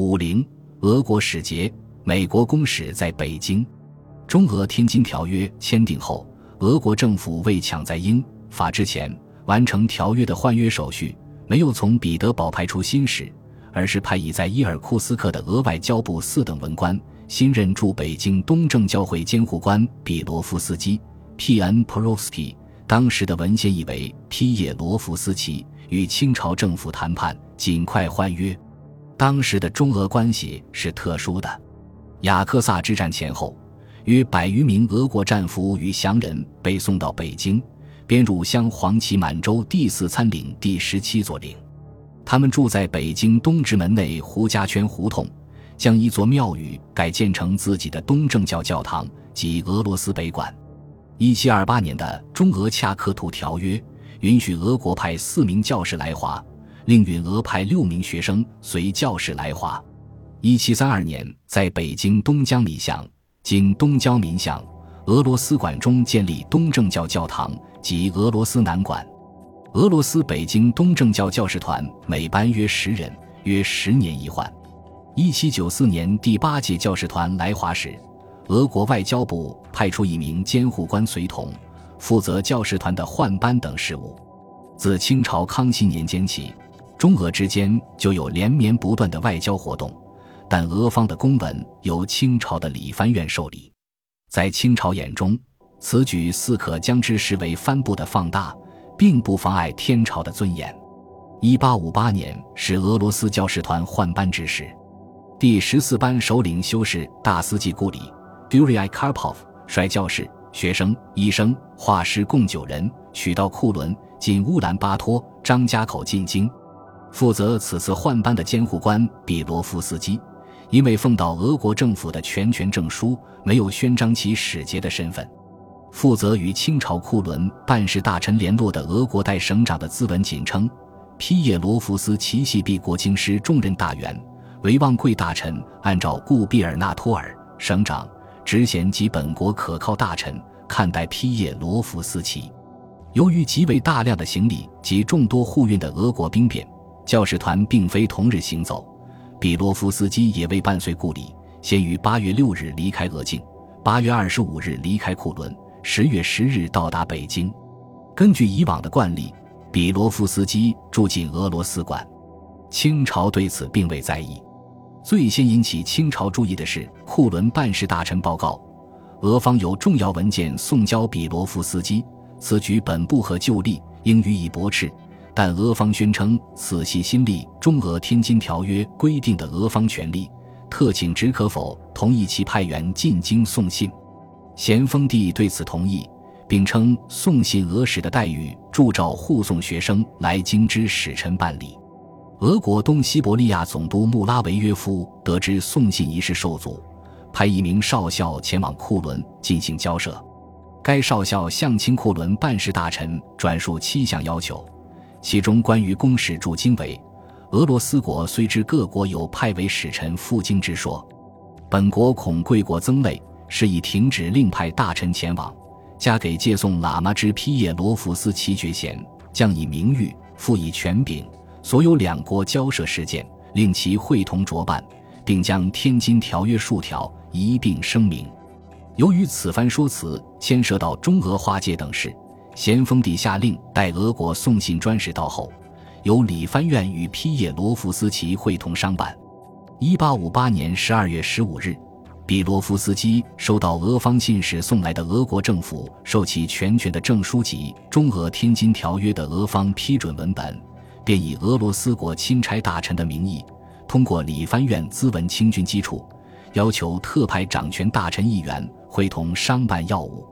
五零，俄国使节，美国公使在北京。中俄天津条约签订后，俄国政府为抢在英法之前完成条约的换约手续，没有从彼得堡派出新使，而是派已在伊尔库斯克的俄外交部四等文官，新任驻北京东正教会监护官比罗夫斯基 （P.N. p r o s k y 当时的文献译为皮耶罗夫斯基）与清朝政府谈判，尽快换约。当时的中俄关系是特殊的，雅克萨之战前后。约百余名俄国战俘与降人被送到北京，编入镶黄旗满洲第四参领第十七座领。他们住在北京东直门内胡家圈胡同，将一座庙宇改建成自己的东正教教堂及俄罗斯北馆。一七二八年的中俄恰克图条约允许俄国派四名教士来华，另允俄派六名学生随教士来华。一七三二年，在北京东江里巷。经东交民巷俄罗斯馆中建立东正教教堂及俄罗斯南馆。俄罗斯北京东正教教士团每班约十人，约十年一换。一七九四年第八届教士团来华时，俄国外交部派出一名监护官随同，负责教士团的换班等事务。自清朝康熙年间起，中俄之间就有连绵不断的外交活动。但俄方的公文由清朝的理藩院受理，在清朝眼中，此举似可将之视为帆布的放大，并不妨碍天朝的尊严。一八五八年是俄罗斯教师团换班之时，第十四班首领修士大司祭顾里 （Duriy Karpov） 率教士、学生、医生、画师共九人，取到库伦进乌兰巴托、张家口进京。负责此次换班的监护官比罗夫斯基。因为奉到俄国政府的全权证书，没有宣彰其使节的身份。负责与清朝库伦办事大臣联络的俄国代省长的资文仅称：皮耶罗夫斯奇系毕国京师重任大员，为望贵大臣，按照顾毕尔纳托尔省长职衔及本国可靠大臣看待皮耶罗夫斯奇。由于极为大量的行李及众多护运的俄国兵变，教士团并非同日行走。比罗夫斯基也未伴随故里，先于八月六日离开俄境，八月二十五日离开库伦，十月十日到达北京。根据以往的惯例，比罗夫斯基住进俄罗斯馆。清朝对此并未在意。最先引起清朝注意的是库伦办事大臣报告，俄方有重要文件送交比罗夫斯基，此举本不合旧例，应予以驳斥。但俄方宣称此系新立中俄天津条约规定的俄方权利，特请只可否同意其派员进京送信。咸丰帝对此同意，并称送信俄使的待遇铸照护送学生来京之使臣办理。俄国东西伯利亚总督穆拉维约夫得知送信一事受阻，派一名少校前往库伦进行交涉。该少校向清库伦办事大臣转述七项要求。其中关于公使驻京为，俄罗斯国虽知各国有派为使臣赴京之说，本国恐贵国增累，是以停止另派大臣前往，加给借送喇嘛之批叶罗浮斯奇爵衔，降以名誉，赋以权柄，所有两国交涉事件，令其会同着办，并将天津条约数条一并声明。由于此番说辞牵涉到中俄划界等事。咸丰帝下令，待俄国送信专使到后，由理藩院与批叶罗夫斯基会同商办。一八五八年十二月十五日，比罗夫斯基收到俄方信使送来的俄国政府授其全权的证书及中俄天津条约的俄方批准文本，便以俄罗斯国钦差大臣的名义，通过理藩院资文清军机处，要求特派掌权大臣一员会同商办要务。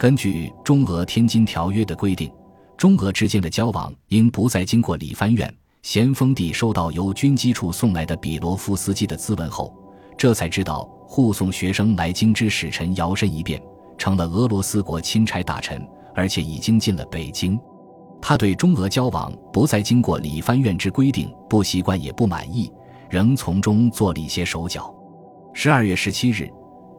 根据中俄天津条约的规定，中俄之间的交往应不再经过理藩院。咸丰帝收到由军机处送来的比罗夫斯基的咨文后，这才知道护送学生来京之使臣摇身一变成了俄罗斯国钦差大臣，而且已经进了北京。他对中俄交往不再经过理藩院之规定不习惯也不满意，仍从中做了一些手脚。十二月十七日。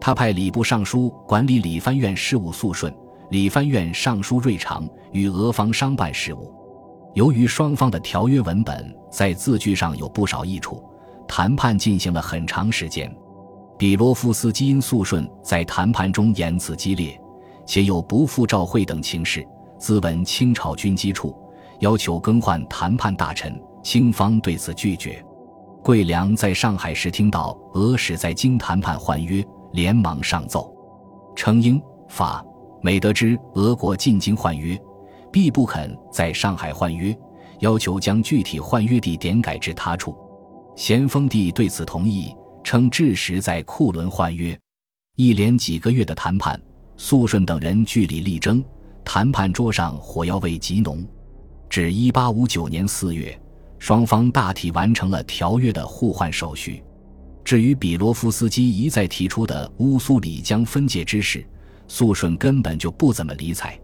他派礼部尚书管理理藩院事务肃顺，理藩院尚书瑞长与俄方商办事务。由于双方的条约文本在字句上有不少异处，谈判进行了很长时间。比罗夫斯基因肃顺在谈判中言辞激烈，且有不赴召会等情事，咨问清朝军机处，要求更换谈判大臣。清方对此拒绝。桂良在上海时听到俄使在京谈判换约，连忙上奏，称英法美得知俄国进京换约，必不肯在上海换约，要求将具体换约地点改至他处。咸丰帝对此同意。称至时在库伦换约，一连几个月的谈判，肃顺等人据理力争，谈判桌上火药味极浓。至一八五九年四月，双方大体完成了条约的互换手续。至于比罗夫斯基一再提出的乌苏里江分界之事，肃顺根本就不怎么理睬。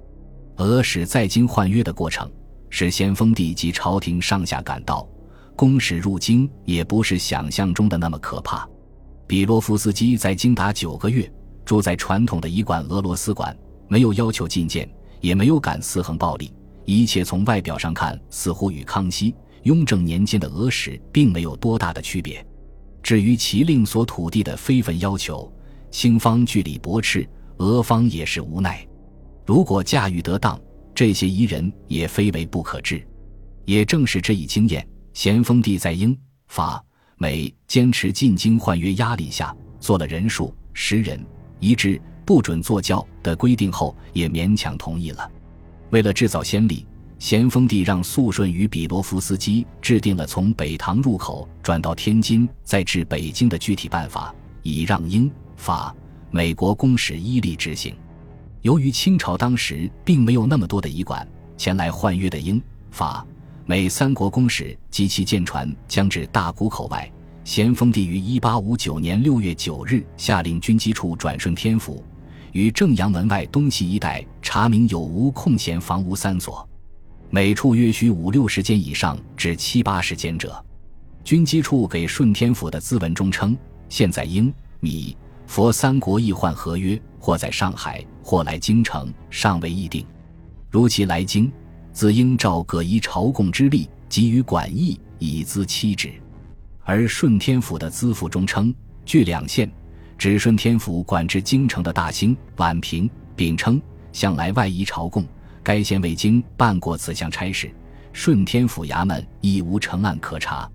俄使在京换约的过程，使咸丰帝及朝廷上下感到。公使入京也不是想象中的那么可怕。比罗夫斯基在京达九个月，住在传统的一馆俄罗斯馆，没有要求觐见，也没有敢肆横暴力，一切从外表上看似乎与康熙、雍正年间的俄使并没有多大的区别。至于其令所土地的非分要求，清方据理驳斥，俄方也是无奈。如果驾驭得当，这些夷人也非为不可治。也正是这一经验。咸丰帝在英法美坚持进京换约压力下，做了人数十人一致不准坐轿的规定后，也勉强同意了。为了制造先例，咸丰帝让肃顺与比罗夫斯基制定了从北塘入口转到天津再至北京的具体办法，以让英法美国公使依例执行。由于清朝当时并没有那么多的医馆前来换约的英法。美三国公使及其舰船将至大沽口外，咸丰帝于一八五九年六月九日下令军机处转顺天府，于正阳门外东西一带查明有无空闲房屋三所，每处约需五六十间以上至七八十间者。军机处给顺天府的咨文中称，现在英米佛三国易换合约，或在上海，或来京城，尚未议定。如其来京。自应照各依朝贡之力给予管役，以资期止。而顺天府的资府中称，据两县，指顺天府管制京城的大兴、宛平，并称向来外移朝贡，该县未经办过此项差事，顺天府衙门亦无成案可查。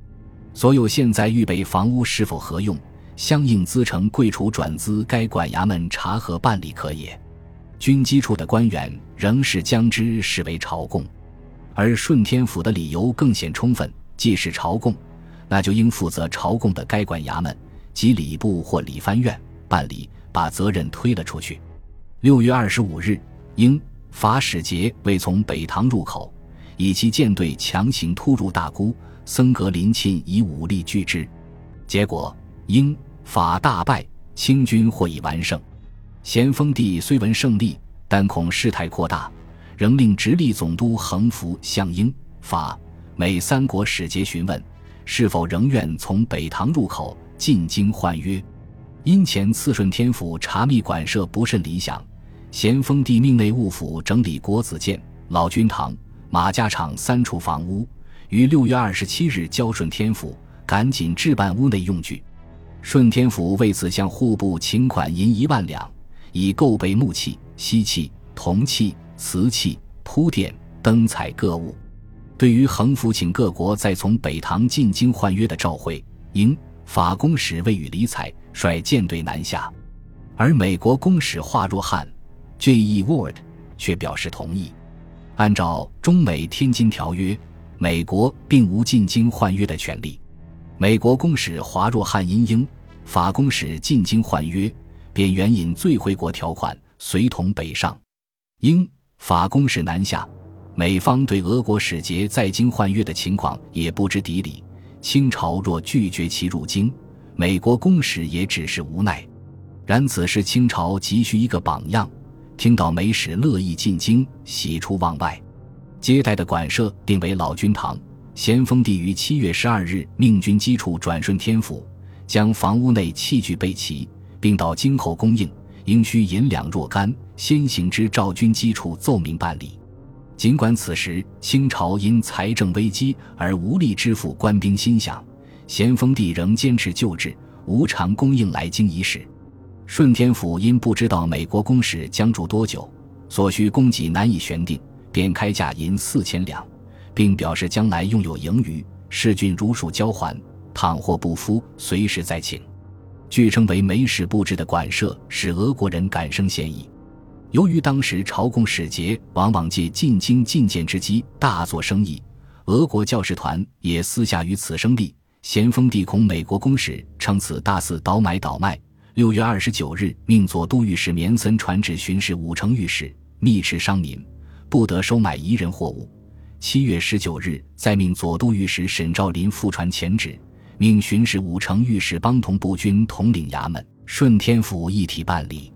所有现在预备房屋是否合用，相应资成贵处转资该管衙门查核办理可也。军机处的官员仍是将之视为朝贡，而顺天府的理由更显充分。既是朝贡，那就应负责朝贡的该管衙门及礼部或礼藩院办理，把责任推了出去。六月二十五日，应法使节未从北塘入口，以其舰队强行突入大沽，僧格林沁以武力拒之，结果英法大败，清军获以完胜。咸丰帝虽闻胜利，但恐事态扩大，仍令直隶总督横幅向英、法、美三国使节询问，是否仍愿从北塘入口进京换约。因前次顺天府查密馆舍不甚理想，咸丰帝命内务府整理国子监、老君堂、马家场三处房屋，于六月二十七日交顺天府，赶紧置办屋内用具。顺天府为此向户部请款银一万两。以购备木器、锡器、铜器、瓷器、铺垫、灯彩各物。对于横幅请各国再从北唐进京换约的召会，英法公使未予理睬，率舰队南下。而美国公使华若汉 （J.E. Ward） 却表示同意。按照中美天津条约，美国并无进京换约的权利。美国公使华若汉因英法公使进京换约。便援引最惠国条款，随同北上。英法公使南下，美方对俄国使节在京换约的情况也不知底里。清朝若拒绝其入京，美国公使也只是无奈。然此时清朝急需一个榜样，听到美使乐意进京，喜出望外。接待的馆舍定为老君堂。咸丰帝于七月十二日命军机处转顺天府，将房屋内器具备齐。并到今后供应，应需银两若干，先行之赵军机处奏明办理。尽管此时清朝因财政危机而无力支付官兵薪饷，咸丰帝仍坚持旧制，无偿供应来京一事。顺天府因不知道美国公使将驻多久，所需供给难以选定，便开价银四千两，并表示将来拥有盈余，视郡如数交还。倘或不敷，随时再请。据称为美使布置的馆舍，使俄国人感生嫌疑。由于当时朝贡使节往往借进京觐见之机大做生意，俄国教士团也私下于此生利。咸丰帝恐美国公使称此大肆倒买倒卖，六月二十九日命左都御史绵森传旨巡视武城御史，密斥商民不得收买夷人货物。七月十九日再命左都御史沈兆林复传前旨，命巡视武城御史帮同步军统领衙门，顺天府一体办理。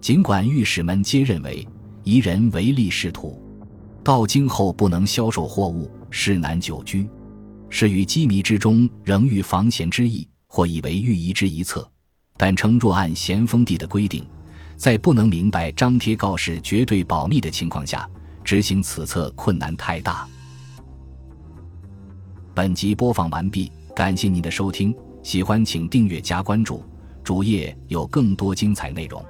尽管御史们皆认为夷人唯利是图，到京后不能销售货物，事难久居。是于机密之中仍欲防闲之意，或以为御夷之一策，但称若按咸丰帝的规定，在不能明白张贴告示绝对保密的情况下，执行此策困难太大。本集播放完毕，感谢您的收听，喜欢请订阅加关注，主页有更多精彩内容。